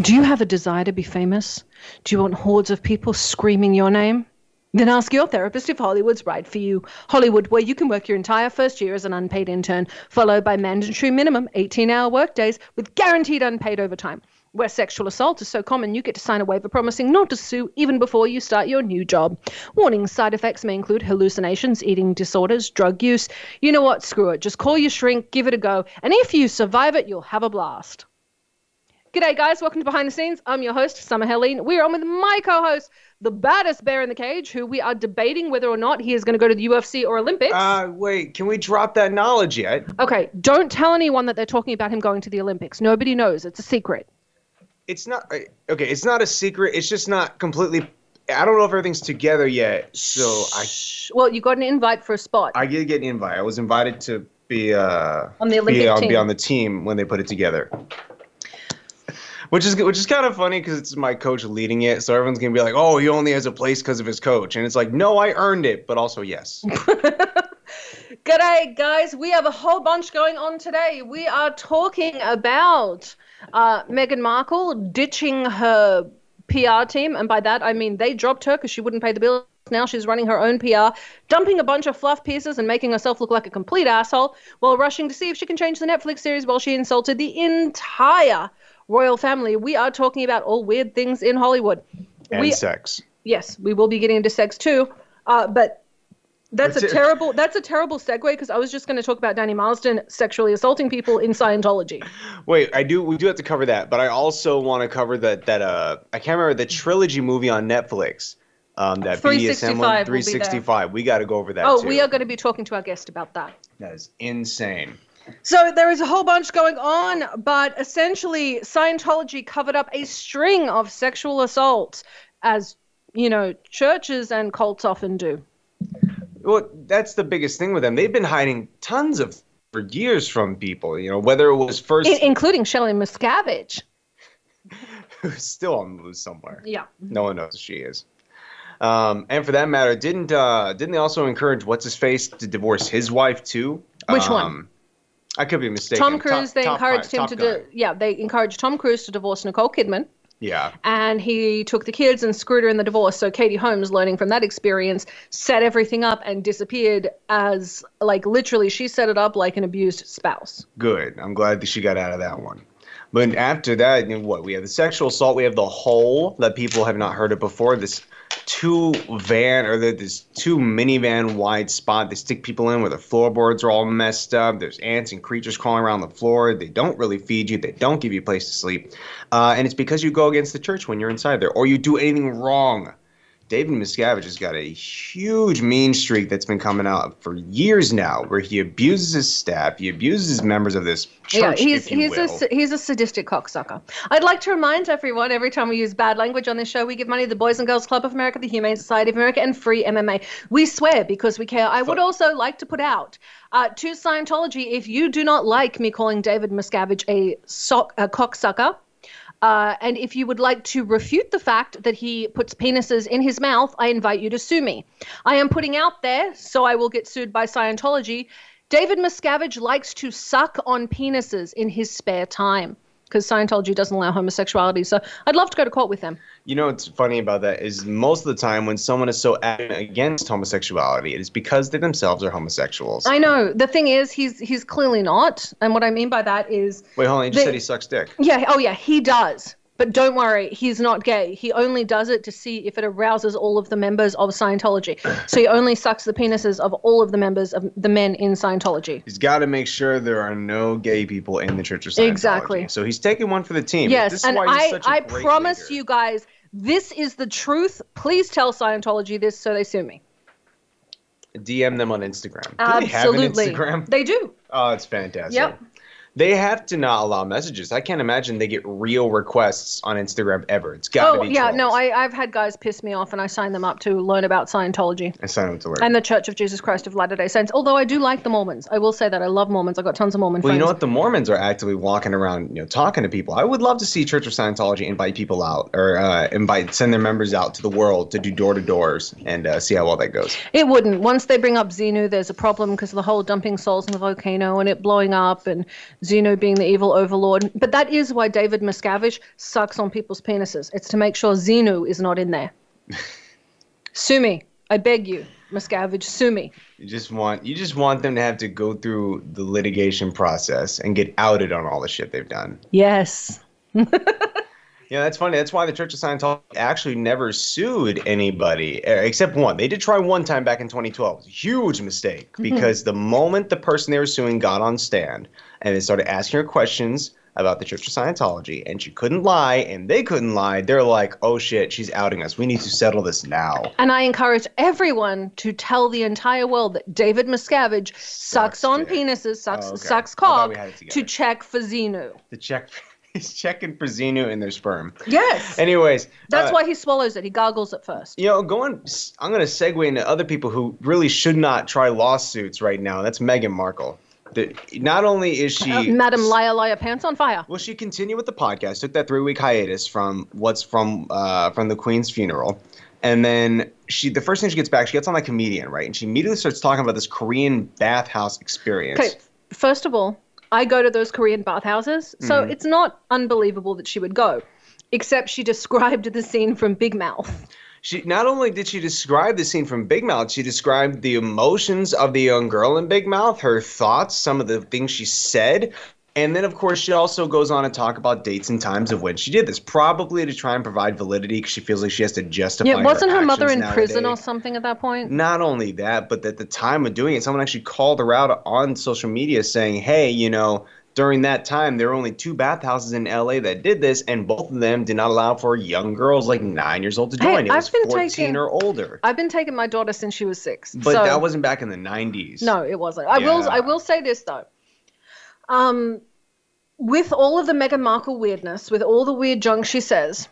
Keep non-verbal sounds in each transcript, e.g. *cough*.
Do you have a desire to be famous? Do you want hordes of people screaming your name? Then ask your therapist if Hollywood's right for you. Hollywood, where you can work your entire first year as an unpaid intern, followed by mandatory minimum 18 hour workdays with guaranteed unpaid overtime. Where sexual assault is so common, you get to sign a waiver promising not to sue even before you start your new job. Warning side effects may include hallucinations, eating disorders, drug use. You know what? Screw it. Just call your shrink, give it a go, and if you survive it, you'll have a blast. G'day, guys. Welcome to Behind the Scenes. I'm your host, Summer Helene. We're on with my co host, the baddest bear in the cage, who we are debating whether or not he is going to go to the UFC or Olympics. Uh, wait, can we drop that knowledge yet? okay, don't tell anyone that they're talking about him going to the Olympics. Nobody knows. It's a secret. It's not uh, okay. It's not a secret. It's just not completely. I don't know if everything's together yet. So I. Well, you got an invite for a spot. I did get an invite. I was invited to be uh On the Olympic be, on, team. be on the team when they put it together. Which is which is kind of funny because it's my coach leading it, so everyone's gonna be like, "Oh, he only has a place because of his coach," and it's like, "No, I earned it," but also yes. *laughs* G'day, guys. We have a whole bunch going on today. We are talking about uh, Meghan Markle ditching her PR team, and by that I mean they dropped her because she wouldn't pay the bills. Now she's running her own PR, dumping a bunch of fluff pieces and making herself look like a complete asshole while rushing to see if she can change the Netflix series while she insulted the entire royal family. We are talking about all weird things in Hollywood. And we, sex. yes, we will be getting into sex too, uh, but that's a it- terrible that's a terrible segue because I was just going to talk about Danny Masterson sexually assaulting people in Scientology. Wait, I do. We do have to cover that, but I also want to cover that. That uh, I can't remember the trilogy movie on Netflix. Um, that 365 BDSM one, 365. We got to go over that. Oh, too. we are going to be talking to our guest about that. That is insane. So there is a whole bunch going on, but essentially Scientology covered up a string of sexual assaults as, you know, churches and cults often do. Well, that's the biggest thing with them. They've been hiding tons of for years from people. You know, whether it was first, I- including Shelley Miscavige. *laughs* who's still on the loose somewhere. Yeah. No one knows who she is. Um, and for that matter, didn't uh, didn't they also encourage what's his face to divorce his wife too? Which one? I could be mistaken. Tom Cruise, Top- they Top encouraged him to do, yeah, they encouraged Tom Cruise to divorce Nicole Kidman. Yeah. and he took the kids and screwed her in the divorce. So Katie Holmes, learning from that experience, set everything up and disappeared as like literally she set it up like an abused spouse. Good. I'm glad that she got out of that one. But after that, you know, what we have the sexual assault. We have the hole that people have not heard of before. This two van or the, this two minivan wide spot they stick people in where the floorboards are all messed up. There's ants and creatures crawling around the floor. They don't really feed you. They don't give you a place to sleep. Uh, and it's because you go against the church when you're inside there or you do anything wrong. David Miscavige has got a huge mean streak that's been coming out for years now, where he abuses his staff, he abuses members of this church, yeah, he's he's will. a he's a sadistic cocksucker. I'd like to remind everyone every time we use bad language on this show, we give money to the Boys and Girls Club of America, the Humane Society of America, and Free MMA. We swear because we care. I would also like to put out uh, to Scientology if you do not like me calling David Miscavige a sock a cocksucker. Uh, and if you would like to refute the fact that he puts penises in his mouth, I invite you to sue me. I am putting out there, so I will get sued by Scientology. David Miscavige likes to suck on penises in his spare time because Scientology doesn't allow homosexuality. So I'd love to go to court with them. You know what's funny about that is most of the time when someone is so adamant against homosexuality, it is because they themselves are homosexuals. I know. The thing is, he's he's clearly not. And what I mean by that is, Wait, hold on. You just said he sucks dick. yeah, oh yeah, he does. But don't worry, he's not gay. He only does it to see if it arouses all of the members of Scientology. So he only sucks the penises of all of the members of the men in Scientology. He's got to make sure there are no gay people in the Church of Scientology. Exactly. So he's taking one for the team. Yes, and why he's I, such a I great promise leader. you guys, this is the truth. Please tell Scientology this so they sue me. DM them on Instagram. Do Absolutely. they Instagram? They do. Oh, it's fantastic. Yep. They have to not allow messages. I can't imagine they get real requests on Instagram ever. It's got to Oh be. yeah, no. I, I've had guys piss me off, and I signed them up to learn about Scientology I signed up to learn. and the Church of Jesus Christ of Latter Day Saints. Although I do like the Mormons, I will say that I love Mormons. I got tons of Mormon well, friends. you know what? The Mormons are actively walking around, you know, talking to people. I would love to see Church of Scientology invite people out, or uh, invite send their members out to the world to do door to doors and uh, see how well that goes. It wouldn't. Once they bring up Xenu, there's a problem because of the whole dumping souls in the volcano and it blowing up and Xenu being the evil overlord. But that is why David Miscavige sucks on people's penises. It's to make sure Xenu is not in there. *laughs* sue me. I beg you, Miscavige, sue me. You just want you just want them to have to go through the litigation process and get outed on all the shit they've done. Yes. *laughs* Yeah, that's funny. That's why the Church of Scientology actually never sued anybody except one. They did try one time back in 2012. It was a huge mistake mm-hmm. because the moment the person they were suing got on stand and they started asking her questions about the Church of Scientology and she couldn't lie and they couldn't lie, they're like, "Oh shit, she's outing us. We need to settle this now." And I encourage everyone to tell the entire world that David Miscavige sucks, Sucks on dick. penises, sucks Oh, okay. sucks cock we had it to check for Xenu. The check *laughs* he's checking for Xenu in their sperm. Yes. Anyways, That's uh, why he swallows it. He gargles it first. You know, going, I'm going to segue into other people who really should not try lawsuits right now. That's Meghan Markle. The, not only is she, Uh, Madam Liar Liar Pants on Fire. will she continue with the podcast? Took that three week hiatus from what's from uh, from the Queen's funeral, and then she, the first thing she gets back, she gets on like comedian, right? And she immediately starts talking about this Korean bathhouse experience. Okay, first of all, I go to those Korean bathhouses, so Mm-hmm. it's not unbelievable that she would go. Except she *laughs* described the scene from Big Mouth. She not only did she describe the scene from Big Mouth, she described the emotions of the young girl in Big Mouth, her thoughts, some of the things she said, and then of course she also goes on to talk about dates and times of when she did this, probably to try and provide validity because she feels like she has to justify. Yeah, wasn't her mother in prison or something at that point? Not only that, but at the time of doing it, someone actually called her out on social media saying, "Hey, you know." During that time, there were only two bathhouses in LA that did this, and both of them did not allow for young girls like nine years old to Hey, join. it I've was been 14 taking- or older. I've been taking my daughter since she was six. But so- that wasn't back in the 90s. No, it wasn't. I will. I will say this though. Um, with all of the Meghan Markle weirdness, with all the weird junk she says,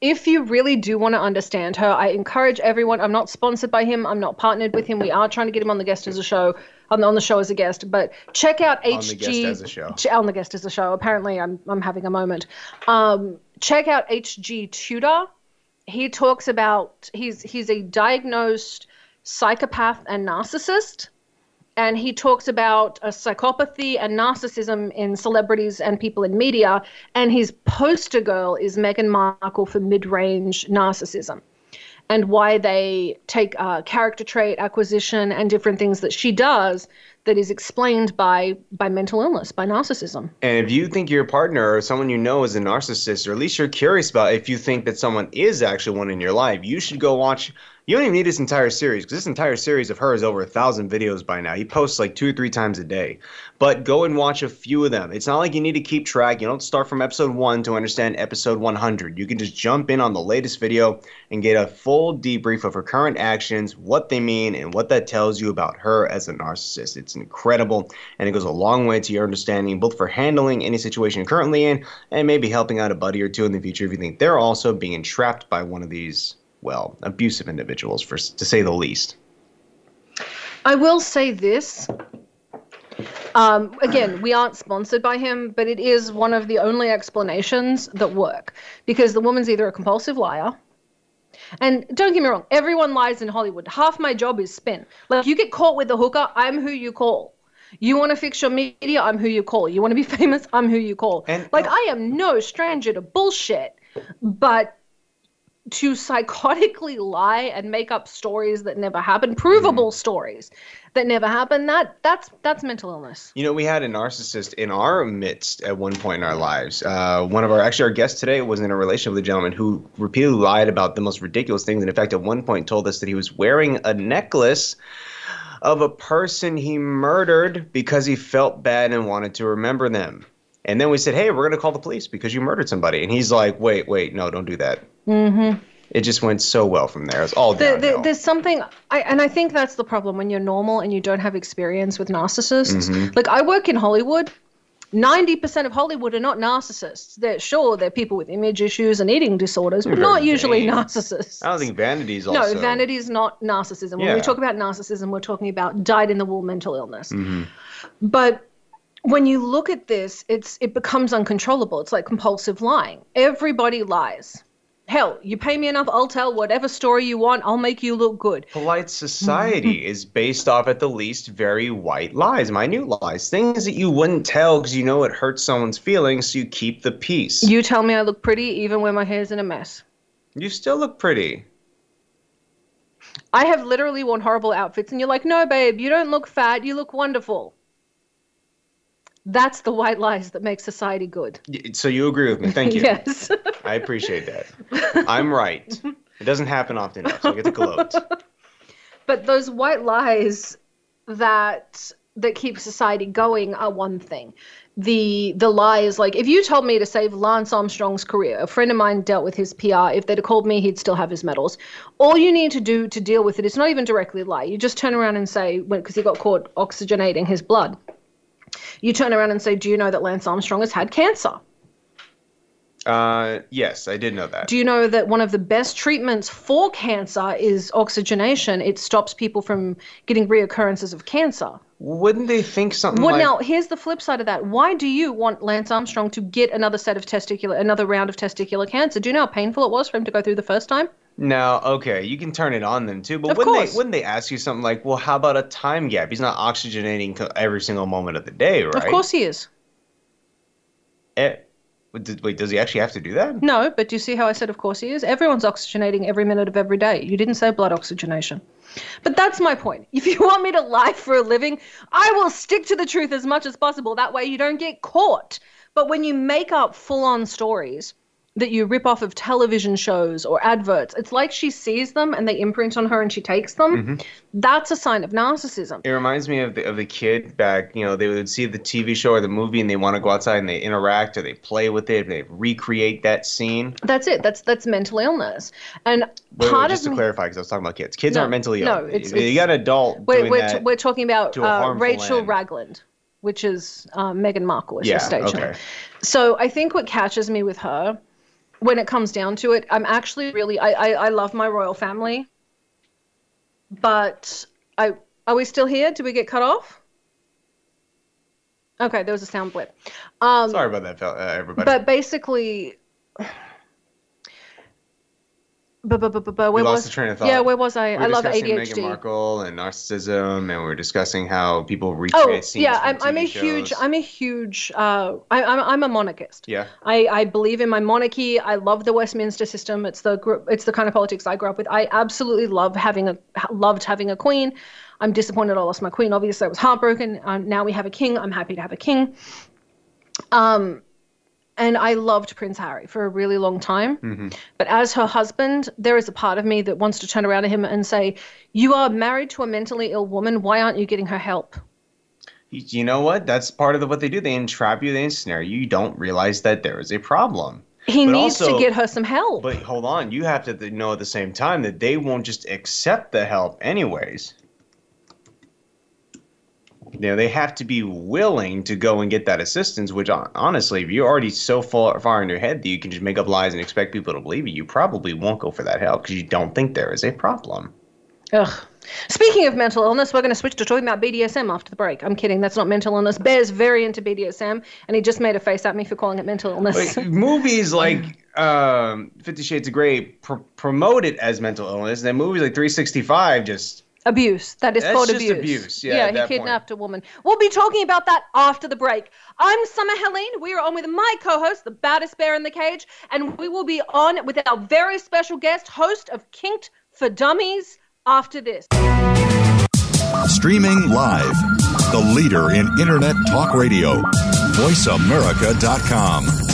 if you really do want to understand her, I encourage everyone. I'm not sponsored by him. I'm not partnered with him. We are trying to get him on the guest as a show, on the, on the show as a guest. But check out HG On the guest as a show. Ch- on the guest as a show. Apparently, I'm I'm having a moment. Um, check out HG Tudor. He talks about he's he's a diagnosed psychopath and narcissist and he talks about a psychopathy and narcissism in celebrities and people in media. And his poster girl is Meghan Markle for mid-range narcissism, and why they take uh, character trait acquisition and different things that she does that is explained by by mental illness, by narcissism. And if you think your partner or someone you know is a narcissist, or at least you're curious about if you think that someone is actually one in your life, you should go watch. You don't even need this entire series because this entire series of her is over a thousand videos by now. He posts like two or three times a day. But go and watch a few of them. It's not like you need to keep track. You don't start from episode one to understand episode 100. You can just jump in on the latest video and get a full debrief of her current actions, what they mean, and what that tells you about her as a narcissist. It's incredible and it goes a long way to your understanding, both for handling any situation you're currently in and maybe helping out a buddy or two in the future if you think they're also being entrapped by one of these, well, abusive individuals, for to say the least. I will say this. Um, again, we aren't sponsored by him, but it is one of the only explanations that work because the woman's either a compulsive liar. And don't get me wrong, everyone lies in Hollywood. Half my job is spin. Like, you get caught with a hooker, I'm who you call. You want to fix your media, I'm who you call. You want to be *laughs* famous, I'm who you call. And- like, I am no stranger to bullshit, but to psychotically lie and make up stories that never happened, provable stories that never happened, that that's that's mental illness. You know, we had a narcissist in our midst at one point in our lives. Uh, one of our, actually, our guest today was in a relationship with a gentleman who repeatedly lied about the most ridiculous things. And in fact, at one point told us that he was wearing a necklace of a person he murdered because he felt bad and wanted to remember them. And then we said, hey, we're going to call the police because you murdered somebody. And he's like, wait, wait, no, don't do that. Mm-hmm. It just went so well from there. It's all downhill. there, there's something, I, and I think that's the problem when you're normal and you don't have experience with narcissists. Mm-hmm. Like I work in Hollywood. 90% of Hollywood are not narcissists. They're sure they're people with image issues and eating disorders, but not usually narcissists. I don't think vanity is also. No, vanity is not narcissism. When Yeah. we talk about narcissism, we're talking about dyed in the wool mental illness. Mm-hmm. But when you look at this, it's it becomes uncontrollable. It's like compulsive lying. Everybody lies. Hell, you pay me enough, I'll tell whatever story you want. I'll make you look good. Polite society mm-hmm. is based off, at the least, very white lies, minute lies, things that you wouldn't tell because you know it hurts someone's feelings, so you keep the peace. You tell me I look pretty even when my hair's in a mess. You still look pretty. I have literally worn horrible outfits, and you're like, no, babe, you don't look fat. You look wonderful. That's the white lies that make society good. So you agree with me? Thank *laughs* you. yes. I appreciate that. I'm right. It doesn't happen often enough, so I get to gloat. *laughs* but those white lies that that keep society going are one thing. The the lie is like if you told me to save Lance Armstrong's career, a friend of mine dealt with his PR. If they'd have called me, he'd still have his medals. All you need to do to deal with it is not even directly lie. You just turn around and say, because he got caught oxygenating his blood. You turn around and say, "Do you know that Lance Armstrong has had cancer? Uh, yes, I did know that. Do you know that one of the best treatments for cancer is oxygenation? It stops people from getting reoccurrences of cancer." Wouldn't they think something Well, like? now here's the flip side of that. Why do you want Lance Armstrong to get another set of testicular, another round of testicular cancer? Do you know how painful it was for him to go through the first time? Now, okay, you can turn it on them too, but course. they wouldn't they ask you something like, "Well, how about a time gap? He's not oxygenating every single moment of the day, right?" Of course he is. Eh, wait, wait, does he actually have to do that? No, but do you see how I said, of course he is? Everyone's oxygenating every minute of every day. You didn't say blood oxygenation. But that's my point. *laughs* If you want me to lie for a living, I will stick to the truth as much as possible. That way you don't get caught. But when you make up full on stories that you rip off of television shows or adverts, it's like she sees them and they imprint on her and she takes them. That's a sign of narcissism. It reminds me of the of the kid back. You know, they would see the TV show or the movie, and they want to go outside and they interact or they play with it, they recreate that scene. That's it. That's that's mental illness. And Wait, wait, just of to me, clarify, because I was talking about kids. Kids No, aren't mentally ill. no, it's- you got an adult We're, doing we're, that. t- we're talking about uh, Rachel end. Ragland, which is uh, Meghan Markle, is Yeah, her stage okay. name. So I think what catches me with her, when it comes down to it, I'm actually really I, I, I love my royal family, but I are we still here? Did we get cut off? Okay, there was a sound blip. Um, Sorry about that, uh, everybody. but basically. But, but, but, but, we where lost was the train of thought. yeah where was I We I love ADHD Meghan Markle and narcissism, and we are discussing how people recreate Oh scenes. yeah, I'm, I'm a TV huge. I'm a huge uh, I, I'm I'm a monarchist. Yeah. I, I believe in my monarchy. I love the Westminster system. It's the it's the kind of politics I grew up with. I absolutely love having a loved having a queen. I'm disappointed I lost my queen. Obviously, I was heartbroken. Um, now we have a king. I'm happy to have a king. Um, and I loved Prince Harry for a really long time. Mm-hmm. But as her husband, there is a part of me that wants to turn around to him and say, "You are married to a mentally ill woman. Why aren't you getting her help?" You- know what? That's part of the, what they do. They entrap you. They ensnare you. You don't realize that there is a problem. He But needs also- to get her some help. But hold on, you have to know at the same time that they won't just accept the help anyways. You know, they have to be willing to go and get that assistance, which honestly, if you're already so far, far in your head that you can just make up lies and expect people to believe you, you probably won't go for that help because you don't think there is a problem. Ugh. Speaking of mental illness, we're going to switch to talking about BDSM after the break. I'm kidding. That's not mental illness. Bear's very into BDSM, and he just made a face at me for calling it mental illness. Like, movies like *laughs* um, Fifty Shades of Grey pr- promote it as mental illness, and then movies like 365 just abuse. That is That's called abuse. abuse, yeah, Yeah, he that kidnapped a woman. We'll be talking about that after the break. I'm Summer Helene. We are on with my co-host, the baddest bear in the cage, and we will be on with our very special guest, host of Kinked for Dummies, after this. Streaming live. The leader in Internet talk radio. VoiceAmerica.com.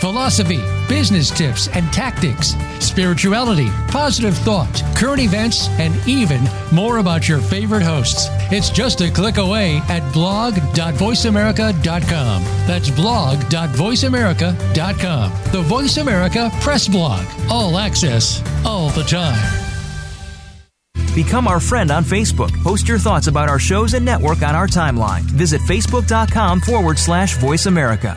philosophy, business tips and tactics, spirituality, positive thought, current events, and even more about your favorite hosts. It's just a click away at blog.voiceamerica.com. That's blog.voiceamerica.com. The Voice America Press Blog. All access, all the time. Become our friend on Facebook. Post your thoughts about our shows and network on our timeline. Visit facebook.com forward slash voice America.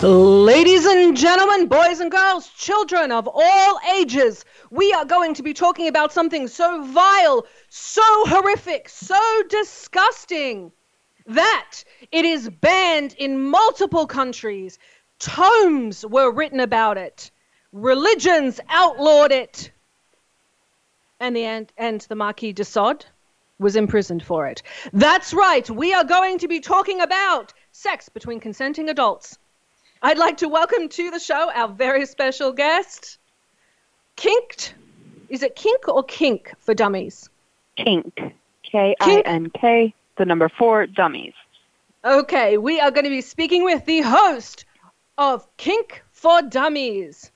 Ladies and gentlemen, boys and girls, children of all ages, we are going to be talking about something so vile, so horrific, so disgusting that it is banned in multiple countries. Tomes were written about it. Religions outlawed it. And the and, the Marquis de Sade was imprisoned for it. That's right. We are going to be talking about sex between consenting adults. I'd like to welcome to the show our very special guest, Kinked. Is it kink or kink for dummies? Kink. K I N K, the number four, dummies. Okay, we are going to be speaking with the host of Kink for Dummies.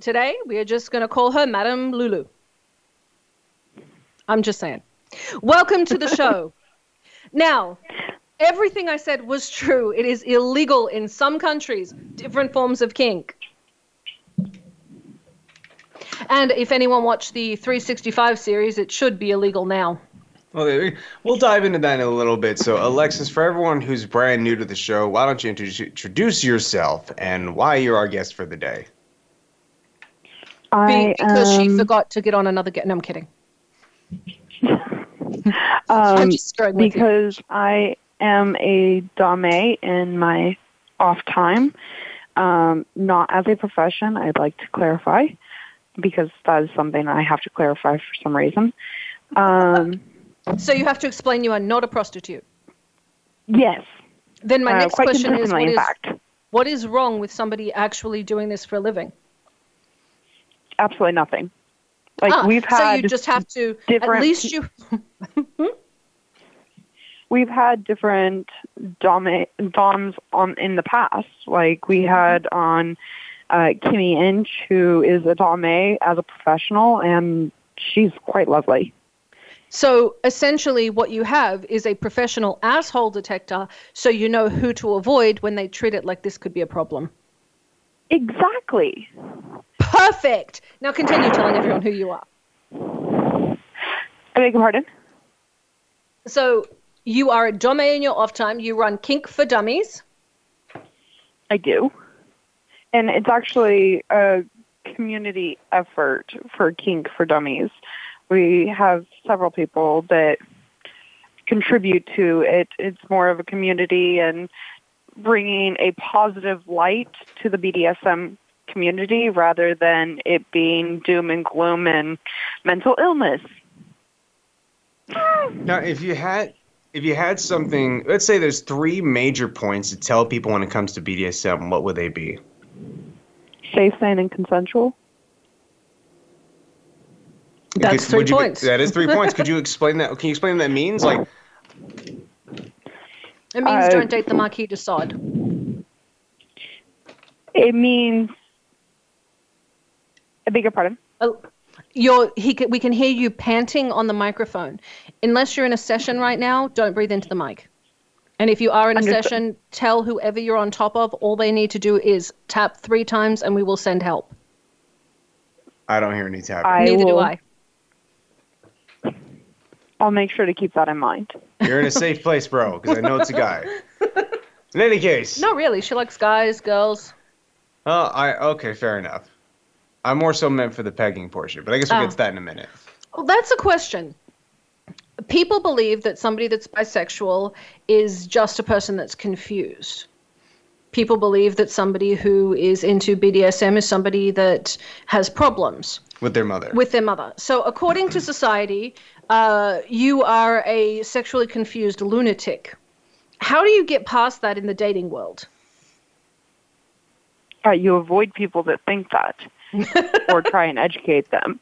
Today, we are just going to call her Madame Lulu. I'm just saying. Welcome to the *laughs* show. now, everything I said was true. It is illegal in some countries, different forms of kink. And if anyone watched the 365 series, it should be illegal now. Well, we'll dive into that in a little bit. So, Alexis, for everyone who's brand new to the show, why don't you introduce yourself and why you're our guest for the day? I, because um, she forgot to get on another get. No, I'm kidding. *laughs* um, just screwing with you. because I am a dame in my off time, um, not as a profession. I'd like to clarify because that is something I have to clarify for some reason. Um, So you have to explain you are not a prostitute. yes, Then my uh, next question is what is what is wrong with somebody actually doing this for a living? Absolutely nothing. Like Ah, we've had so you just have to at least you *laughs* *laughs* we've had different dom- doms on in the past. Like we had on uh, Kimmy Inch, who is a dame as a professional, and she's quite lovely. So essentially, what you have is a professional asshole detector, so you know who to avoid when they treat it like this could be a problem. Exactly. Perfect. Now continue telling everyone who you are. I beg your pardon. So you are a dom in your off time. You run Kink for Dummies. I do, and it's actually a community effort for Kink for Dummies. We have several people that contribute to it. It's more of a community and bringing a positive light to the BDSM community rather than it being doom and gloom and mental illness. Now, if you had if you had something, let's say there's three major points to tell people when it comes to BDSM, what would they be? Safe, sane, and consensual. That's Could- three would you be- points. that is three points. Could you *laughs* explain that? Can you explain what that means? Like, It means Uh, don't date the Marquis de Sade. It means. I beg your pardon. Oh, You're, he can, we can hear you panting on the microphone. Unless you're in a session right now, don't breathe into the mic. And if you are in a Understood. session, tell whoever you're on top of, all they need to do is tap three times and we will send help. I don't hear any tapping. I Neither do will- I. I'll make sure to keep that in mind. You're in a safe place, bro, because I know it's a guy. *laughs* In any case, Not really. She likes guys, girls. Oh, I okay, fair enough. I'm more so meant for the pegging portion, but I guess we'll Oh. get ah. to that in a minute. Well, that's a question. People believe that somebody that's bisexual is just a person that's confused. People believe that somebody who is into BDSM is somebody that has problems With their mother. with their mother. So, according to society, uh, you are a sexually confused lunatic. How do you get past that in the dating world? Uh, you avoid people that think that, *laughs* or try and educate them.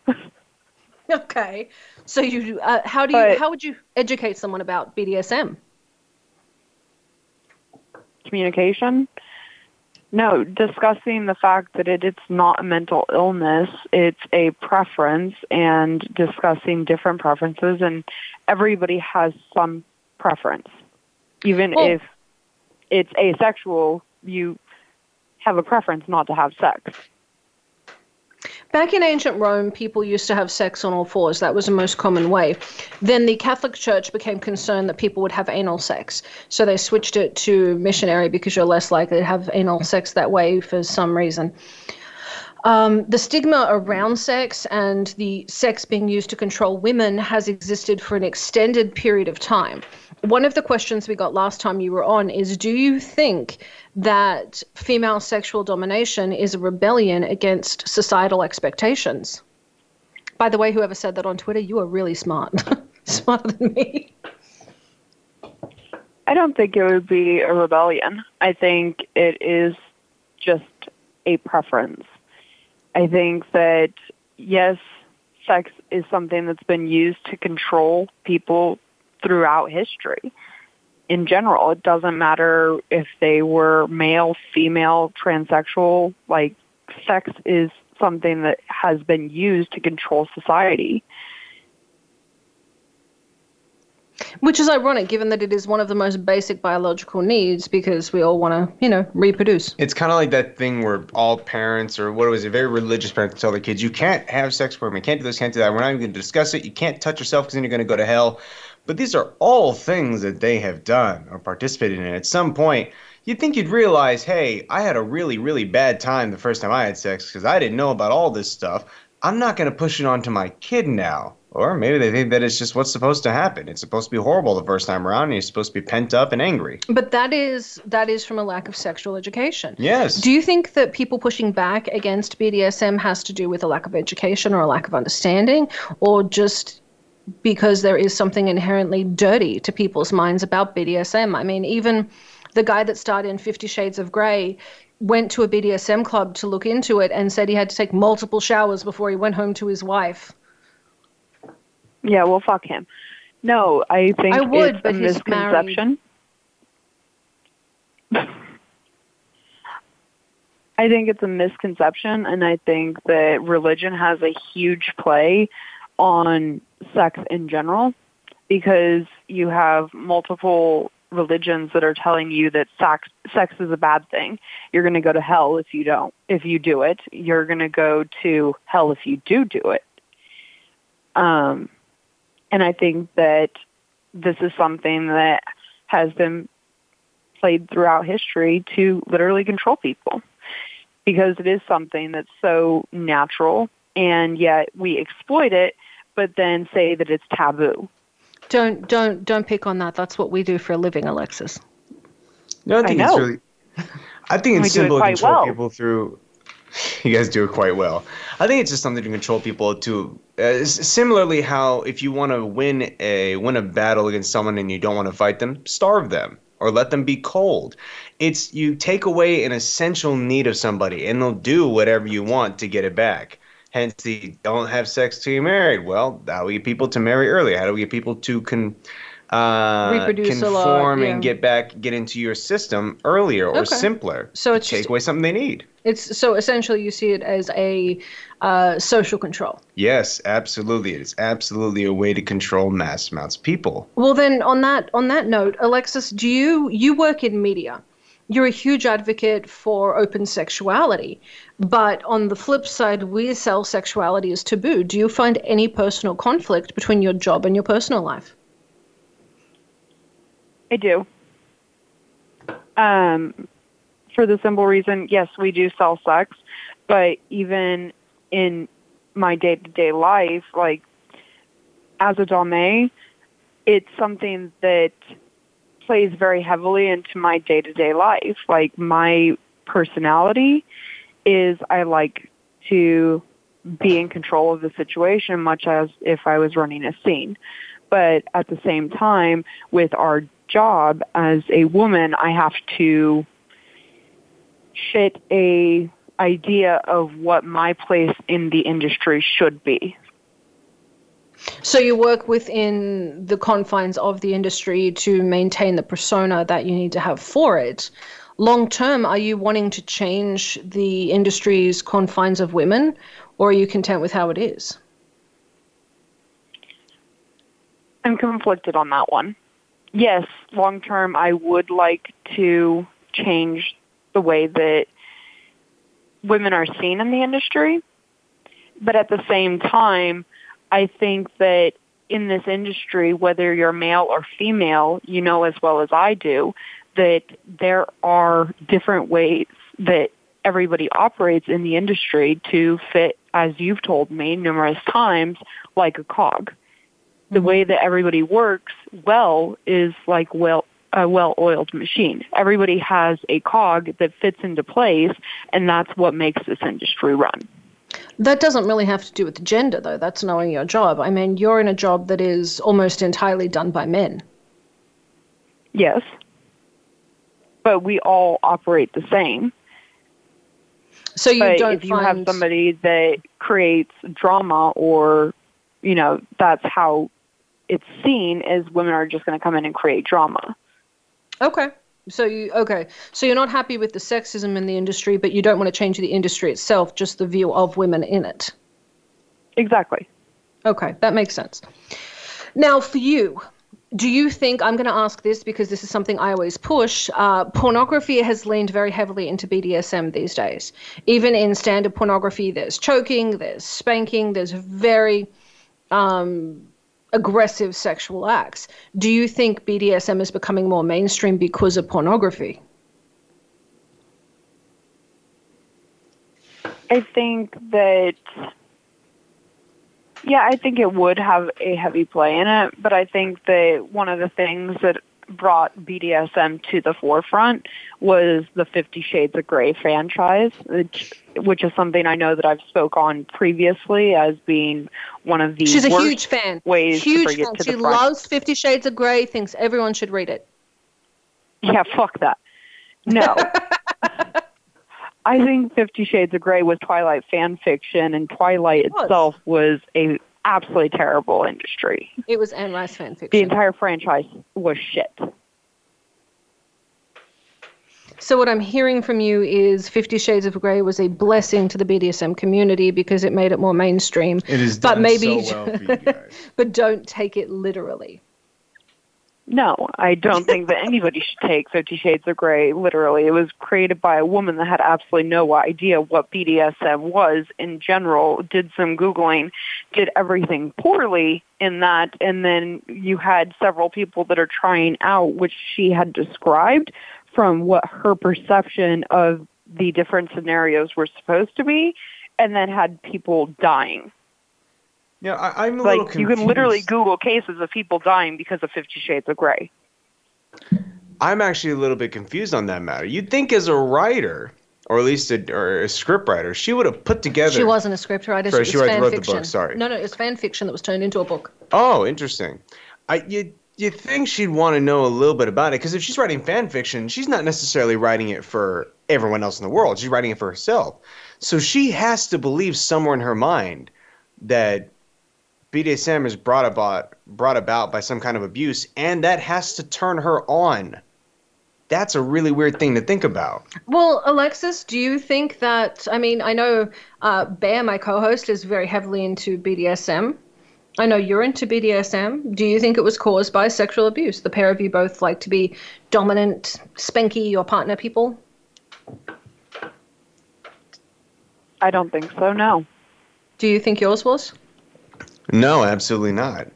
Okay, so you uh, how do you But- how would you educate someone about BDSM? Communication. No, discussing the fact that it, it's not a mental illness, it's a preference, and discussing different preferences, and everybody has some preference. Even Well- if it's asexual, you have a preference not to have sex. Back in ancient Rome, people used to have sex on all fours. That was the most common way. Then the Catholic Church became concerned that people would have anal sex. So they switched it to missionary because you're less likely to have anal sex that way for some reason. Um, the stigma around sex and the sex being used to control women has existed for an extended period of time. One of the questions we got last time you were on is Do you think that female sexual domination is a rebellion against societal expectations? By the way, whoever said that on Twitter, you are really smart. *laughs* Smarter than me. I don't think it would be a rebellion. I think it is just a preference. I think that, yes, sex is something that's been used to control people throughout history. In general, it doesn't matter if they were male, female, transsexual, like sex is something that has been used to control society. Which is ironic given that it is one of the most basic biological needs because we all want to, you know, reproduce. It's kind of like that thing where all parents, or what was it, very religious parents tell their kids, you can't have sex with women, can't do this, can't do that. We're not even going to discuss it. You can't touch yourself because then you're going to go to hell. But these are all things that they have done or participated in. At some point, you'd think you'd realize, hey, I had a really, really bad time the first time I had sex because I didn't know about all this stuff. I'm not going to push it onto my kid now. Or maybe they think that it's just what's supposed to happen. It's supposed to be horrible the first time around, and you're supposed to be pent up and angry. But that is that is from a lack of sexual education. Yes. Do you think that people pushing back against BDSM has to do with a lack of education or a lack of understanding, or just because there is something inherently dirty to people's minds about BDSM? I mean, even the guy that starred in Fifty Shades of Grey went to a BDSM club to look into it and said he had to take multiple showers before he went home to his wife. Yeah, well, fuck him. No, I think I would, it's but a misconception. *laughs* I think it's a misconception, and I think that religion has a huge play on sex in general because you have multiple religions that are telling you that sex sex is a bad thing. You're going to go to hell if you don't. If you do it, you're going to go to hell if you do do it. Um, and I think that this is something that has been played throughout history to literally control people because it is something that's so natural and yet we exploit it but then say that it's taboo. Don't don't don't pick on that. That's what we do for a living, Alexis. No, I I think it's know. really. I think We it's do it simple to control well. people through. *laughs* You guys do it quite well. I think it's just something to control people to. Uh, similarly, how if you want to win a win a battle against someone and you don't want to fight them, starve them or let them be cold. It's you take away an essential need of somebody and they'll do whatever you want to get it back. Hence the don't have sex till you're married. Well, how do we get people to marry early? How do we get people to con, uh, Reproduce a lot, conform yeah. and get back get into your system earlier or Okay. simpler. So it's take just- away something they need. It's so essentially you see it as a uh, social control. Yes, absolutely. It is absolutely a way to control mass amounts of people. Well, then on that on that note, Alexis, do you you work in media? You're a huge advocate for open sexuality, but on the flip side, we sell sexuality as taboo. Do you find any personal conflict between your job and your personal life? I do. Um, for the simple reason, yes, we do sell sex, but even in my day to day life, like as a dame, it's something that plays very heavily into my day to day life. Like my personality is I like to be in control of the situation much as if I was running a scene. But at the same time, with our job as a woman, I have to fit a idea of what my place in the industry should be. So you work within the confines of the industry to maintain the persona that you need to have for it. Long term, are you wanting to change the industry's confines of women, or are you content with how it is? I'm conflicted on that one. Yes, long term, I would like to change the way that women are seen in the industry. But at the same time, I think that in this industry, whether you're male or female, you know as well as I do that there are different ways that everybody operates in the industry to fit, as you've told me numerous times, like a cog the mm-hmm. way that everybody works well is like well a well-oiled machine. Everybody has a cog that fits into place, and that's what makes this industry run. That doesn't really have to do with gender, though. That's knowing your job. I mean, you're in a job that is almost entirely done by men. Yes, but we all operate the same. So you but don't if you find have somebody that creates drama, or you know, that's how it's seen as women are just going to come in and create drama. Okay. So you okay. So you're not happy with the sexism in the industry, but you don't want to change the industry itself, just the view of women in it. Exactly. Okay, that makes sense. Now, for you, do you think I'm going to ask this because this is something I always push? Uh, pornography has leaned very heavily into BDSM these days. Even in standard pornography, there's choking, there's spanking, there's very um, aggressive sexual acts. Do you think BDSM is becoming more mainstream because of pornography? I think that, yeah, I think it would have a heavy play in it, but I think that one of the things that brought BDSM to the forefront was the Fifty Shades of Grey franchise, which, which is something I know that I've spoke on previously as being one of the She's a huge fan. ways huge fan. it she loves Fifty Shades of Grey. Thinks everyone should read it. Yeah, fuck that. No. *laughs* I think Fifty Shades of Grey was Twilight fan fiction, and Twilight was. itself was a absolutely terrible industry. It was Anne Rice fan fiction. The entire franchise was shit. So what I'm hearing from you is Fifty Shades of Grey was a blessing to the BDSM community because it made it more mainstream. It is but done maybe, so well for you guys. *laughs* but don't take it literally. No, I don't think that anybody should take Fifty Shades of Grey literally. It was created by a woman that had absolutely no idea what BDSM was in general, did some Googling, did everything poorly in that, and then you had several people that are trying out which she had described from what her perception of the different scenarios were supposed to be, and then had people dying. Yeah, I, I'm a little Like you can literally Google cases of people dying because of Fifty Shades of Grey. I'm actually a little bit confused on that matter. You'd think as a writer, or at least a, or a script writer, she would have put together. She wasn't a scriptwriter. Sorry, she she was wrote- fan wrote the book, sorry. No, no, it was fan fiction that was turned into a book. Oh, interesting. I you you think she'd want to know a little bit about it because if she's writing fan fiction, she's not necessarily writing it for everyone else in the world. She's writing it for herself. So she has to believe somewhere in her mind that BDSM is brought about brought about by some kind of abuse, and that has to turn her on. That's a really weird thing to think about. Well, Alexis, do you think that? I mean, I know uh, Bear, my co-host, is very heavily into BDSM. I know you're into BDSM. Do you think it was caused by sexual abuse? The pair of you both like to be dominant, spanky your partner people. I don't think so. No. Do you think yours was? No, absolutely not.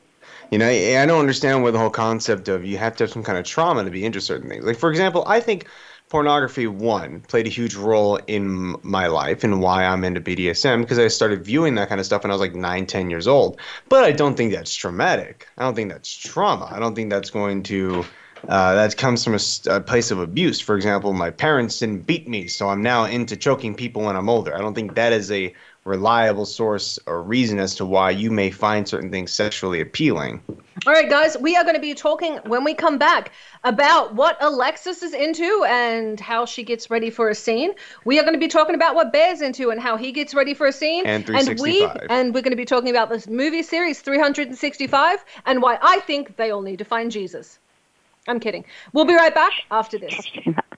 You know, I don't understand where the whole concept of you have to have some kind of trauma to be into certain things. Like, for example, I think pornography, one, played a huge role in my life and why I'm into BDSM because I started viewing that kind of stuff when I was like nine, ten years old. But I don't think that's traumatic. I don't think that's trauma. I don't think that's going to. Uh, that comes from a, a, place of abuse. For example, my parents didn't beat me, so I'm now into choking people when I'm older. I don't think that is a reliable source or reason as to why you may find certain things sexually appealing. All right, guys, we are going to be talking when we come back about what Alexis is into and how she gets ready for a scene. We are going to be talking about what Bear's into and how he gets ready for a scene. And 365. And, we, and we're going to be talking about this movie series 365 and why I think they all need to find Jesus. I'm kidding. We'll be right back after this. *laughs*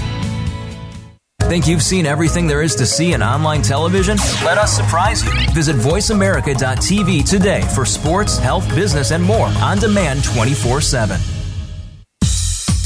Think you've seen everything there is to see in online television? Let us surprise you. Visit VoiceAmerica.tv today for sports, health, business, and more on demand 24 7.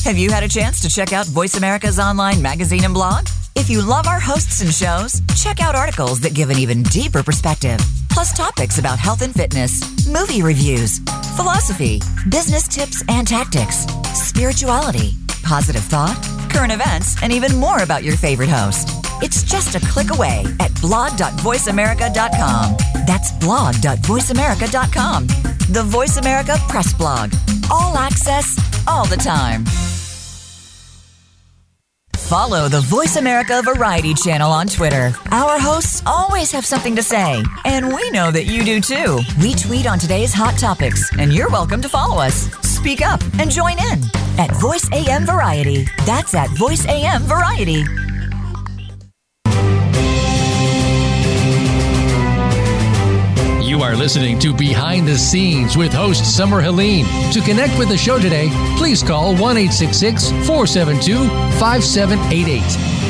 Have you had a chance to check out Voice America's online magazine and blog? If you love our hosts and shows, check out articles that give an even deeper perspective, plus topics about health and fitness, movie reviews, philosophy, business tips and tactics, spirituality, positive thought, current events, and even more about your favorite host. It's just a click away at blog.voiceamerica.com. That's blog.voiceamerica.com. The Voice America Press Blog. All access, all the time. Follow the Voice America Variety channel on Twitter. Our hosts always have something to say, and we know that you do too. We tweet on today's hot topics, and you're welcome to follow us. Speak up and join in at Voice AM Variety. That's at Voice AM Variety. You are listening to Behind the Scenes with host Summer Helene. To connect with the show today, please call 1 472 5788.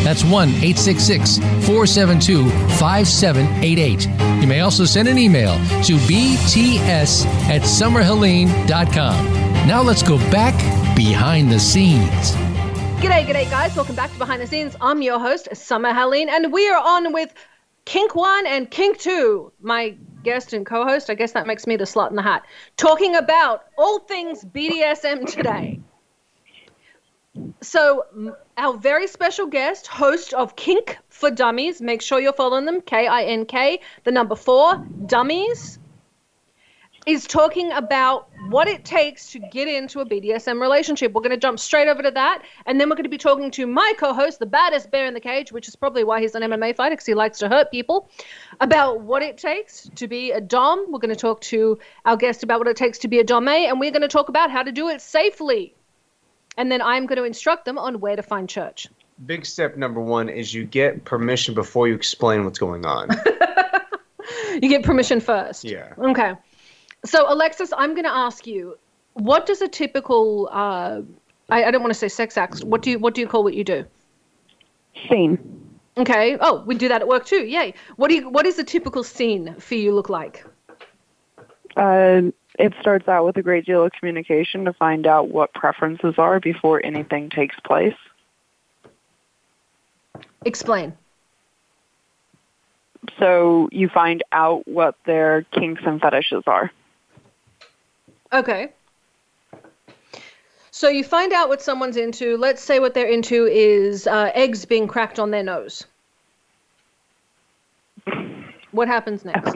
That's 1 472 5788. You may also send an email to bts at summerhelene.com. Now let's go back behind the scenes. G'day, g'day, guys. Welcome back to Behind the Scenes. I'm your host, Summer Helene, and we are on with Kink 1 and Kink 2. My guest and co host, I guess that makes me the slut in the hat, talking about all things BDSM today. So, our very special guest, host of Kink for Dummies, make sure you're following them K I N K, the number four, Dummies is talking about what it takes to get into a BDSM relationship. We're going to jump straight over to that. And then we're going to be talking to my co host, the baddest bear in the cage, which is probably why he's an MMA fighter because he likes to hurt people, about what it takes to be a Dom. We're going to talk to our guest about what it takes to be a Dom and we're going to talk about how to do it safely. And then I'm going to instruct them on where to find church. Big step number one is you get permission before you explain what's going on. *laughs* you get permission first. Yeah. Okay. So, Alexis, I'm going to ask you, what does a typical uh, I, I, don't want to say sex act. What do you what do you call what you do? Scene. Okay. Oh, we do that at work too. Yay. What do you what is a typical scene for you look like? Uh, it starts out with a great deal of communication to find out what preferences are before anything takes place. Explain. So you find out what their kinks and fetishes are. Okay. So you find out what someone's into. Let's say what they're into is uh, eggs being cracked on their nose. What happens next?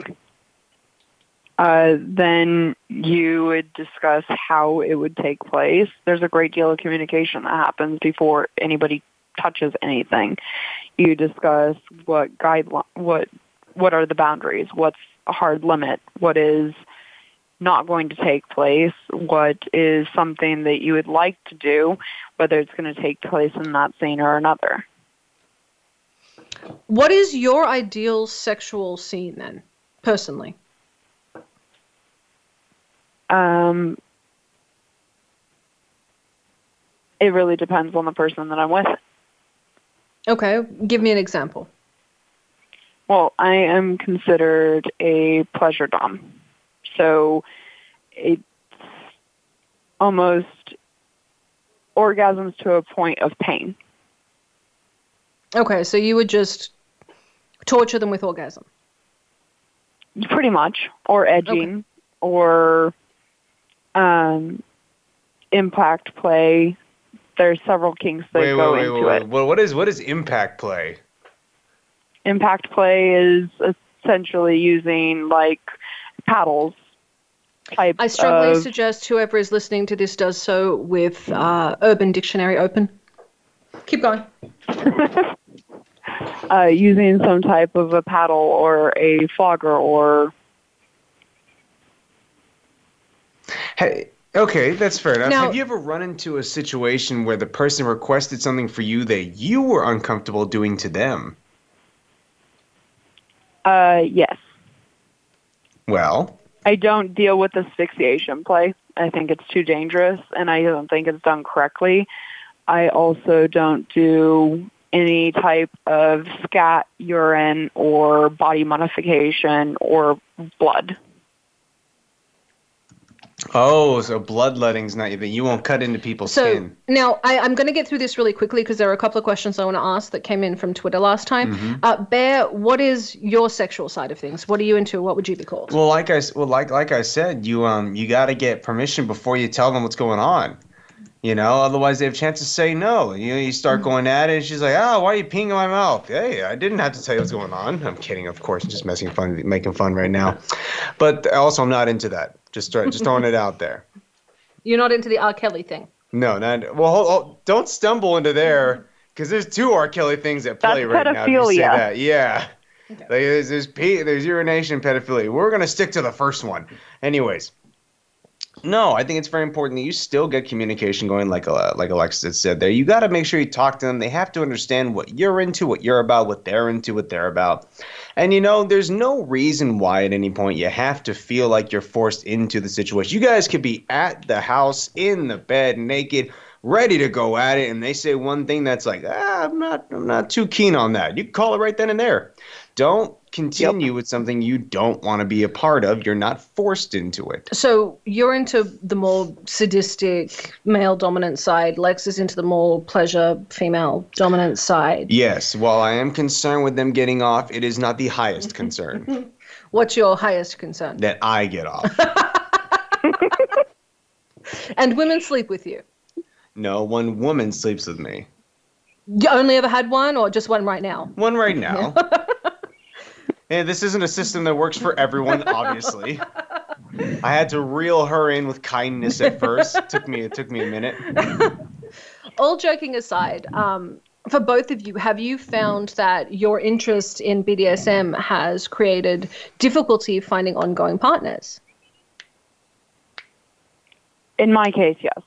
Uh, then you would discuss how it would take place. There's a great deal of communication that happens before anybody touches anything. You discuss what guideline, what what are the boundaries, what's a hard limit, what is not going to take place, what is something that you would like to do, whether it's going to take place in that scene or another. What is your ideal sexual scene then, personally? Um, it really depends on the person that I'm with. Okay, give me an example. Well, I am considered a pleasure dom. So it's almost orgasms to a point of pain. Okay, so you would just torture them with orgasm. Pretty much. Or edging or um, impact play. There's several kinks that Wait, go wait, wait, into wait, it. Well, what is what is impact play? Impact play is essentially using like paddles type I strongly of suggest whoever is listening to this does so with uh, Urban Dictionary open. Keep going. *laughs* uh, using some type of a paddle or a flogger or Hey, okay, that's fair enough. Now- Have you ever run into a situation where the person requested something for you that you were uncomfortable doing to them? uh, yes. Well, I don't deal with asphyxiation play. I think it's too dangerous and I don't think it's done correctly. I also don't do any type of scat, urine, or body modification or blood. Oh, so bloodletting's not your thing. You won't cut into people's So skin. now I, I'm going to get through this really quickly because there are a couple of questions I want to ask that came in from Twitter last time. Mhm. Uh, Bear, what is your sexual side of things? What are you into? What would you be called? Well, like I well, like like I said, you um you got to get permission before you tell them what's going on. You know, otherwise they have a chance to say no. You know, you start hmm. going at it, and she's like, "Oh, why are you peeing in my mouth?" Hey, I didn't have to tell you what's going on. I'm kidding, of course, just messing fun, making fun right now. But also, I'm not into that. Just throw, just throwing it out there. *laughs* You're not into the R. Kelly thing. No, not well. Hold, hold, don't stumble into there mm-hmm. because there's two R. Kelly things at play That's right now. if you say pedophilia. that. Yeah. Like, there's there's, pe- there's urination and pedophilia. We're gonna stick to the first one. Anyways, no, I think it's very important that you still get communication going, like uh, like Alexis said there. You got to make sure you talk to them. They have to understand what you're into, what you're about, what they're into, what they're about. And you know, there's no reason why at any point you have to feel like you're forced into the situation. You guys could be at the house, in the bed, naked, ready to go at it, and they say one thing that's like, ah, I'm not, I'm not too keen on that. You call it right then and there. Don't continue with something you don't want to be a part of. You're not forced into it. So you're into the more sadistic male dominant side. Lex is into the more pleasure female dominant side. Yes, while I am concerned with them getting off, it is not the highest concern *laughs* What's your highest concern? that I get off. *laughs* And women sleep with you. No, one woman sleeps with me. You only ever had one, or just one right now? One right now. *laughs* and this isn't a system that works for everyone, obviously. *laughs* I had to reel her in with kindness at first. It took me it took me a minute. *laughs* All joking aside, um, for both of you, have you found that your interest in BDSM has created difficulty finding ongoing partners? In my case, yes.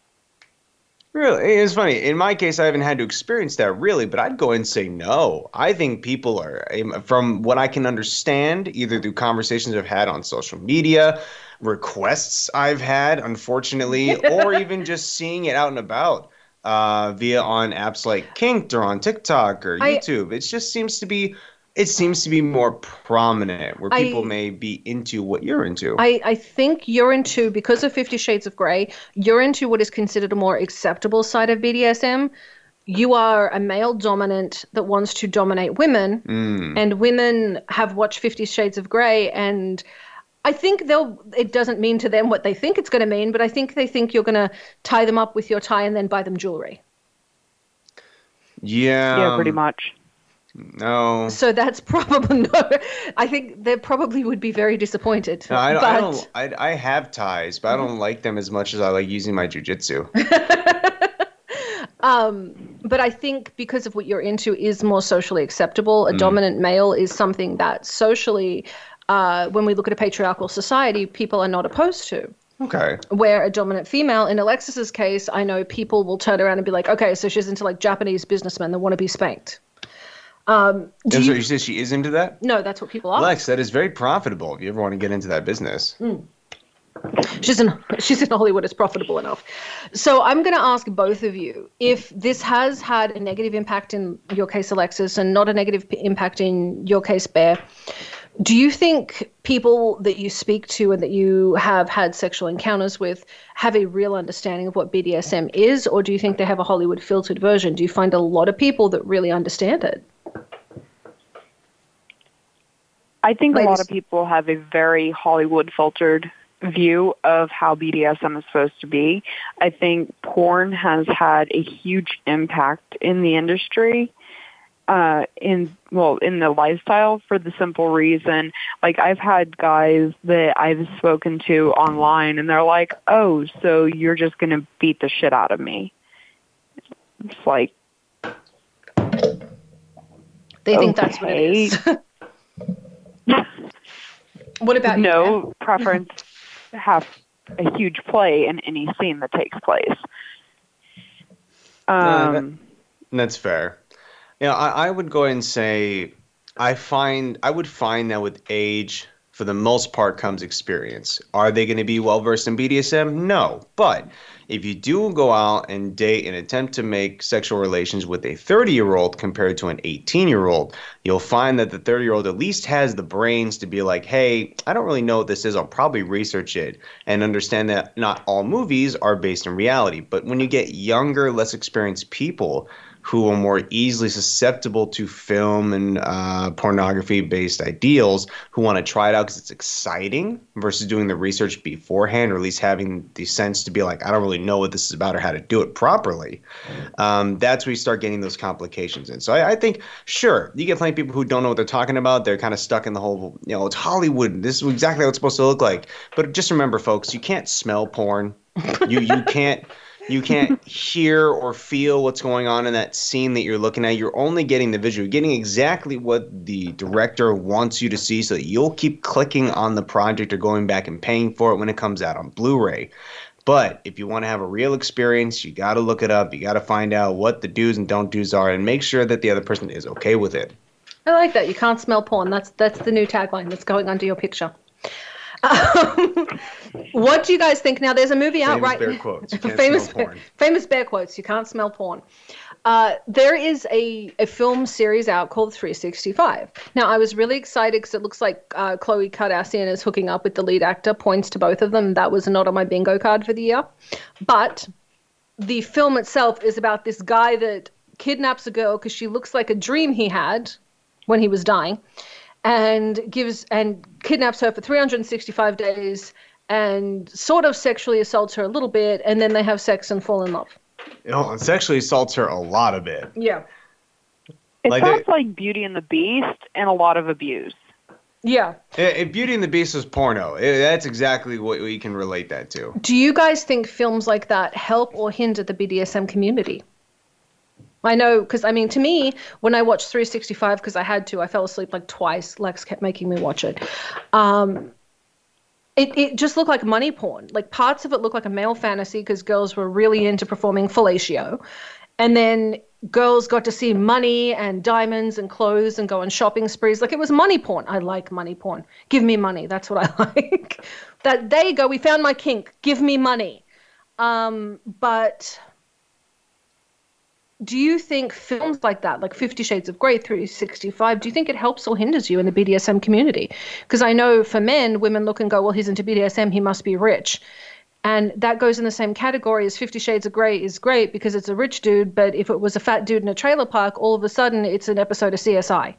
Really, it's funny. In my case, I haven't had to experience that really, but I'd go and say no. I think people are, um, from what I can understand, either through conversations I've had on social media, requests I've had, unfortunately, or *laughs* even just seeing it out and about uh, via on apps like Kinked or on TikTok or I- YouTube. it just seems to be, it seems to be more prominent where I- people may be into what you're into. I, I think you're into, because of Fifty Shades of Grey, you're into what is considered a more acceptable side of BDSM. You are a male dominant that wants to dominate women, Mm. and women have watched Fifty Shades of Grey, and I think they'll. It doesn't mean to them what they think it's going to mean, but I think they think you're going to tie them up with your tie and then buy them jewelry. Yeah. yeah, pretty much. No. So that's *laughs* probably no. I think they probably would be very disappointed. No, I, but I don't. I, I have ties, but I don't like them as much as I like using my jujitsu. *laughs* Um, but I think because of what you're into is more socially acceptable. A Mm. dominant male is something that socially, uh, when we look at a patriarchal society, people are not opposed to. Okay. Where a dominant female, in Alexis's case, I know people will turn around and be like, okay, so she's into like Japanese businessmen that want to be spanked. Um, so you, you say she is into that? no, that's what people are. Lex, that is very profitable if you ever want to get into that business. She's in she's in Hollywood. It's profitable enough. So I'm going to ask both of you if this has had a negative impact in your case, Alexis, and not a negative p- impact in your case, Bear. Do you think people that you speak to and that you have had sexual encounters with have a real understanding of what BDSM is, or do you think they have a Hollywood filtered version? Do you find a lot of people that really understand it? I think a lot of people have a very Hollywood filtered view of how BDSM is supposed to be. I think porn has had a huge impact in the industry. Uh, in well, in the lifestyle for the simple reason, like I've had guys that I've spoken to online, and they're like, "Oh, so you're just gonna beat the shit out of me?" It's like, They think that's what it is. *laughs* *laughs* what about you, no preference have a huge play in any scene that takes place. Uh, that- Um, that's fair. Yeah, I, I would go and say I find I would find that with age, for the most part, comes experience. Are they going to be well versed in BDSM? No. But if you do go out and date and attempt to make sexual relations with a 30 year old compared to an 18 year old, you'll find that the 30 year old at least has the brains to be like, hey, I don't really know what this is. I'll probably research it and understand that not all movies are based in reality. But when you get younger, less experienced people, who are more easily susceptible to film and uh, pornography based ideals who want to try it out because it's exciting versus doing the research beforehand or at least having the sense to be like i don't really know what this is about or how to do it properly. Um, that's where you start getting those complications in. So I, I think sure you get plenty of people who don't know what they're talking about they're kind of stuck in the whole you know it's hollywood this is exactly how it's supposed to look like. But just remember folks you can't smell porn. You you can't you can't *laughs* hear or feel what's going on in that scene that you're looking at. You're only getting the visual, you're getting exactly what the director wants you to see so that you'll keep clicking on the project or going back and paying for it when it comes out on Blu ray. But if you want to have a real experience, you got to look it up. You got to find out what the do's and don't do's are and make sure that the other person is okay with it. I like that. You can't smell porn. That's that's the new tagline that's going under your picture. Um, what do you guys think? Now, there's a movie out Famous right bear quotes. You *laughs* can't famous smell porn. *laughs* famous bear quotes. You can't smell porn. Uh, there is a, a film series out called 365. Now, I was really excited because it looks like uh, Khloé Kardashian is hooking up with the lead actor. Points to both of them. That was not on my bingo card for the year. But the film itself is about this guy that kidnaps a girl because she looks like a dream he had when he was dying and gives and kidnaps her for 365 days and sort of sexually assaults her a little bit and then they have sex and fall in love oh, You know, sexually assaults her a lot of it. yeah it Like sounds they- like Beauty and the Beast and a lot of abuse. yeah If Beauty and the Beast is porno, that's exactly what we can relate that to. do you guys think films like that help or hinder the bdsm community I know, because I mean, to me, when I watched 365, because I had to, I fell asleep like twice. Lex kept making me watch it. Um, it, it just looked like money porn. Like parts of it looked like a male fantasy because girls were really into performing fellatio. And then girls got to see money and diamonds and clothes and go on shopping sprees. Like it was money porn. I like money porn. Give me money. That's what I *laughs* like. that there you go. We found my kink. Give me money. Um, but do you think films like that, like Fifty Shades of Grey, 365, do you think it helps or hinders you in the BDSM community? Because I know for men, women look and go, well, he's into BDSM, he must be rich. And that goes in the same category as Fifty Shades of Grey is great because it's a rich dude, but if it was a fat dude in a trailer park, all of a sudden it's an episode of CSI.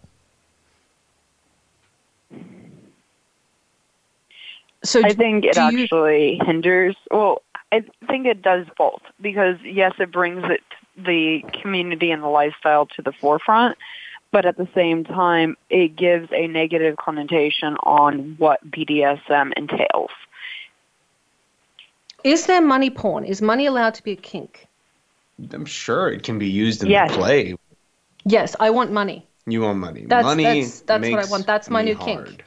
So I think it do you- actually hinders. Well, I think it does both because yes, it brings it the community and the lifestyle to the forefront, but at the same time, it gives a negative connotation on what BDSM entails. Is there money porn? Is money allowed to be a kink? I'm sure it can be used in Yes. the play. Yes, I want money. You want money. That's money that's that's what I want. That's my new hard. kink.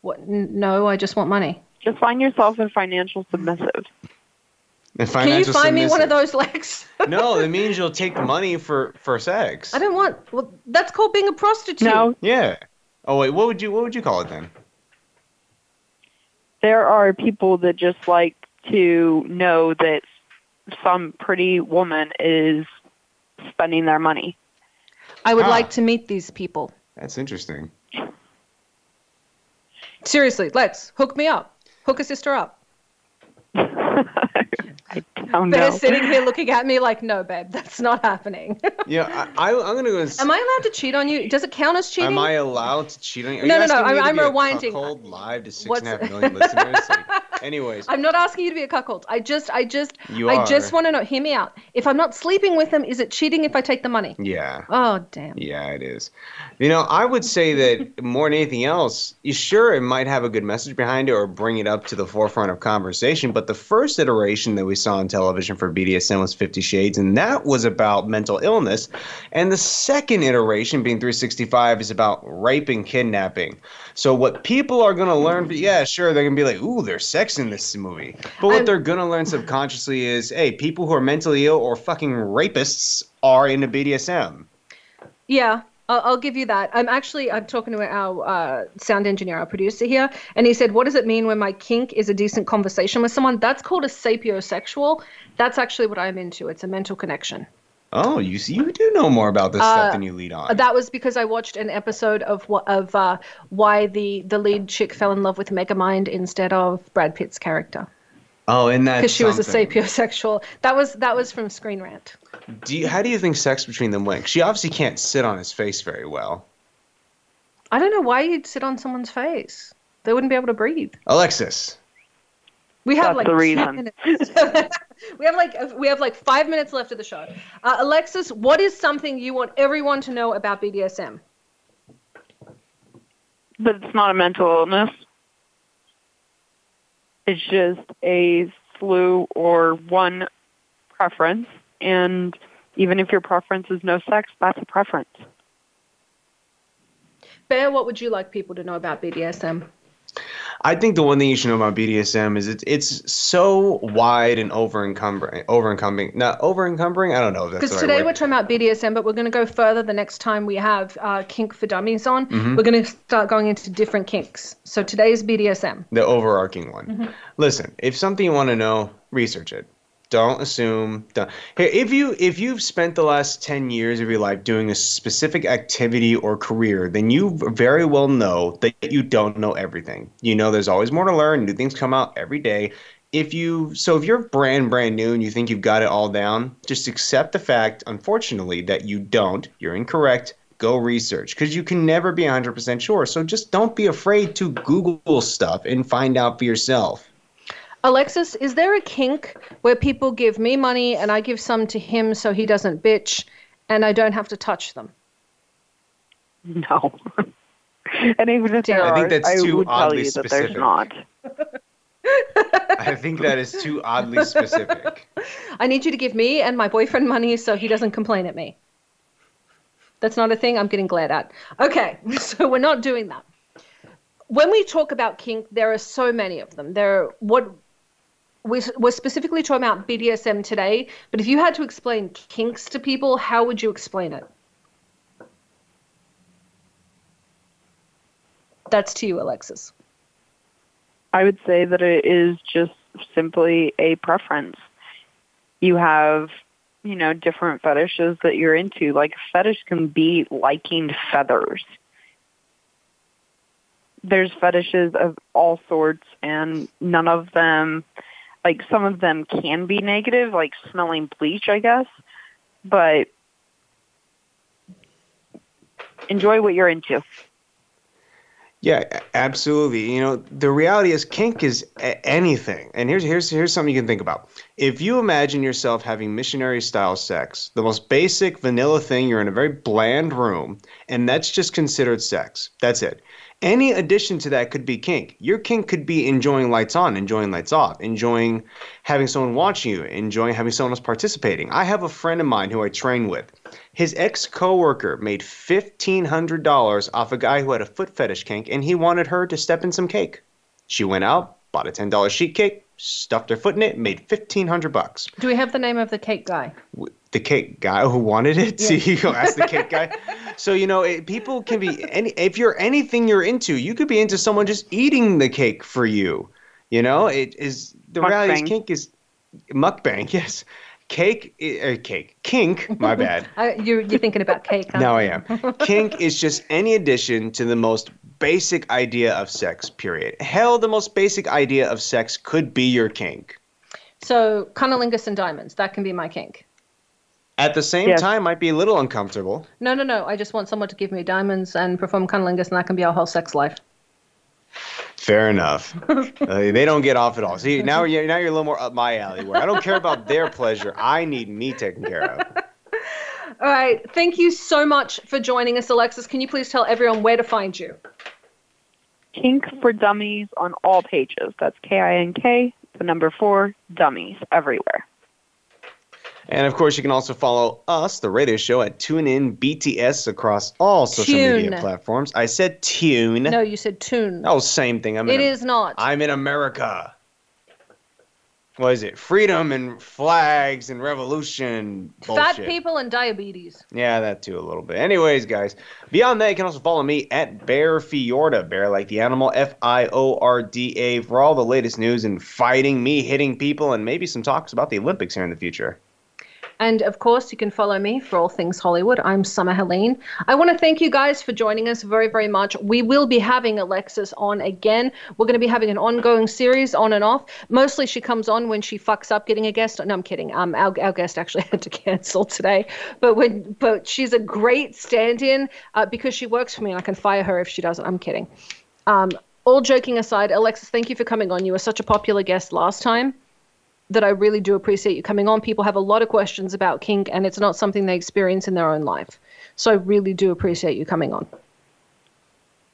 What? No, I just want money. Just find yourself a financial submissive. And Can you financial find me one of those legs? *laughs* no, it means you'll take money for for sex. I don't want. Well, that's called being a prostitute. No. Yeah. Oh wait, what would you what would you call it then? There are people that just like to know that some pretty woman is spending their money. I would Ah. like to meet these people. That's interesting. Seriously, let's hook me up. Hook a sister up. *laughs* Oh They're sitting here looking at me like, no, babe, that's not happening. *laughs* Yeah, I, I I'm gonna go. And, Am I allowed to cheat on you? Does it count as cheating? Am I allowed to cheat on you? Are No, you no, no, me I'm- to I'm be a rewinding. cuckold live to six What's- and a half million *laughs* listeners. Like, anyways, I'm not asking you to be a cuckold. I just, I just, You I just want to know. Hear me out. If I'm not sleeping with them, is it cheating if I take the money? yeah. Oh, damn. Yeah, it is. You know, I would say that *laughs* more than anything else, you sure it might have a good message behind it or bring it up to the forefront of conversation. But the first iteration that we saw on television for BDSM was Fifty Shades, and that was about mental illness. And the second iteration, being 365, is about rape and kidnapping. So what people are gonna learn, yeah, sure, they're gonna be like, ooh, there's sex in this movie. But what I'm- they're gonna learn subconsciously is, hey, people who are mentally ill or fucking rapists are into BDSM. Yeah, I'll, I'll give you that. I'm actually I'm talking to our uh, sound engineer, our producer here, and he said, "What does it mean when my kink is a decent conversation with someone?" That's called a sapiosexual. That's actually what I'm into. It's a mental connection. Oh, you see, you do know more about this Uh, stuff than you lead on. That was because I watched an episode of of uh, why the the lead chick fell in love with Megamind instead of Brad Pitt's character oh, and that because she was a sapiosexual. That was that was from Screen Rant. Do you, how do you think sex between them went? She obviously can't sit on his face very well. I don't know why you'd sit on someone's face. They wouldn't be able to breathe. Alexis, We have That's like the reason. *laughs* we have like we have like five minutes left of the show. Uh, Alexis, what is something you want everyone to know about BDSM? But it's not a mental illness. It's just a slew or one preference. And even if your preference is no sex, that's a preference. Bear, what would you like people to know about BDSM? I think the one thing you should know about BDSM is it's it's so wide and over encumbering, over encumbering, not over encumbering. I don't know if that's Because right today word. we're talking about BDSM, but we're going to go further the next time we have uh, Kink for Dummies on. Mhm. We're going to start going into different kinks. So today is BDSM. the overarching one. Mhm. Listen, if something you want to know, research it. Don't assume. Don't. Hey, if you if you've spent the last ten years of your life doing a specific activity or career, then you very well know that you don't know everything. You know, there's always more to learn. New things come out every day. If you so if you're brand brand new and you think you've got it all down, just accept the fact, unfortunately, that you don't. You're incorrect. Go research because you can never be 100% sure. So just don't be afraid to Google stuff and find out for yourself. Alexis, is there a kink where people give me money and I give some to him so he doesn't bitch and I don't have to touch them? No. *laughs* and even if there I think are, that's I too would tell oddly you that there's specific. not. *laughs* I think that is too oddly specific. I need you to give me and my boyfriend money so he doesn't complain at me. That's not a thing I'm getting glared at. Okay, *laughs* so we're not doing that. When we talk about kink, there are so many of them. There are what we- we're specifically talking about BDSM today, but if you had to explain kinks to people, how would you explain it? That's to you, Alexis. I would say that it is just simply a preference. You have, you know, different fetishes that you're into. Like a fetish can be liking feathers. There's fetishes of all sorts and none of them like some of them can be negative, like smelling bleach, I guess. But enjoy what you're into. Yeah, absolutely. You know, the reality is kink is a- anything. And here's here's here's something you can think about. If you imagine yourself having missionary style sex, the most basic vanilla thing, you're in a very bland room, and that's just considered sex. That's it. Any addition to that could be kink. Your kink could be enjoying lights on, enjoying lights off, enjoying having someone watching you, enjoying having someone else participating. I have a friend of mine who I train with. His ex coworker made fifteen hundred dollars off a guy who had a foot fetish kink, and he wanted her to step in some cake. She went out, bought a ten dollar sheet cake, stuffed her foot in it, made fifteen hundred bucks. Do we have the name of the cake guy? The cake guy who wanted it. Yeah. See, you go ask the cake guy. *laughs* So you know, it, people can be any. If you're anything you're into, you could be into someone just eating the cake for you. You know, it is the reality is kink is mukbang. *laughs* Yes, cake, i- uh, cake, kink. My bad. *laughs* Uh, you're, you're thinking about cake, huh? Now I am. Kink is just any addition to the most basic idea of sex, period. Hell, the most basic idea of sex could be your kink. So, cunnilingus and diamonds, that can be my kink. At the same Yes. time, might be a little uncomfortable. No, no, no. I just want someone to give me diamonds and perform cunnilingus, and that can be our whole sex life. Fair enough. *laughs* Uh, they don't get off at all. See, now you're now you're a little more up my alley. Where I don't care about their pleasure. I need me taken care of. *laughs* All right. Thank you so much for joining us, Alexis. Can you please tell everyone where to find you? Kink for Dummies on all pages. That's K I N K, the number four, Dummies, everywhere. And of course, you can also follow us, the radio show, at TuneIn BTS across all social media platforms. I said tune. No, you said tune. Oh, same thing. I'm It in is not. I'm in America. What is it? Freedom and flags and revolution. Fat people and diabetes. Yeah, that too a little bit. Anyways, guys, beyond that, you can also follow me at Bear Fiorda, Bear like the animal, F I O R D A, for all the latest news and fighting, me hitting people, and maybe some talks about the Olympics here in the future. And of course, you can follow me for all things Hollywood. I'm Summer Helene. I want to thank you guys for joining us very, very much. We will be having Alexis on again. We're going to be having an ongoing series on and off. Mostly she comes on when she fucks up getting a guest. No, I'm kidding. Um, our, our guest actually *laughs* had to cancel today. But when, but she's a great stand-in uh, because she works for me, and I can fire her if she doesn't. I'm kidding. Um, all joking aside, Alexis, thank you for coming on. You were such a popular guest last time that I really do appreciate you coming on. People have a lot of questions about kink, and it's not something they experience in their own life. So I really do appreciate you coming on.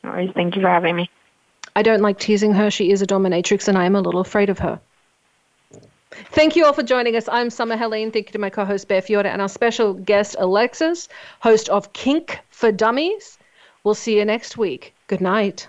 All right, thank you for having me. I don't like teasing her. She is a dominatrix, and I am a little afraid of her. Thank you all for joining us. I'm Summer Helene. Thank you to my co host, Bear Fiorda, and our special guest, Alexis, host of Kink for Dummies. We'll see you next week. Good night.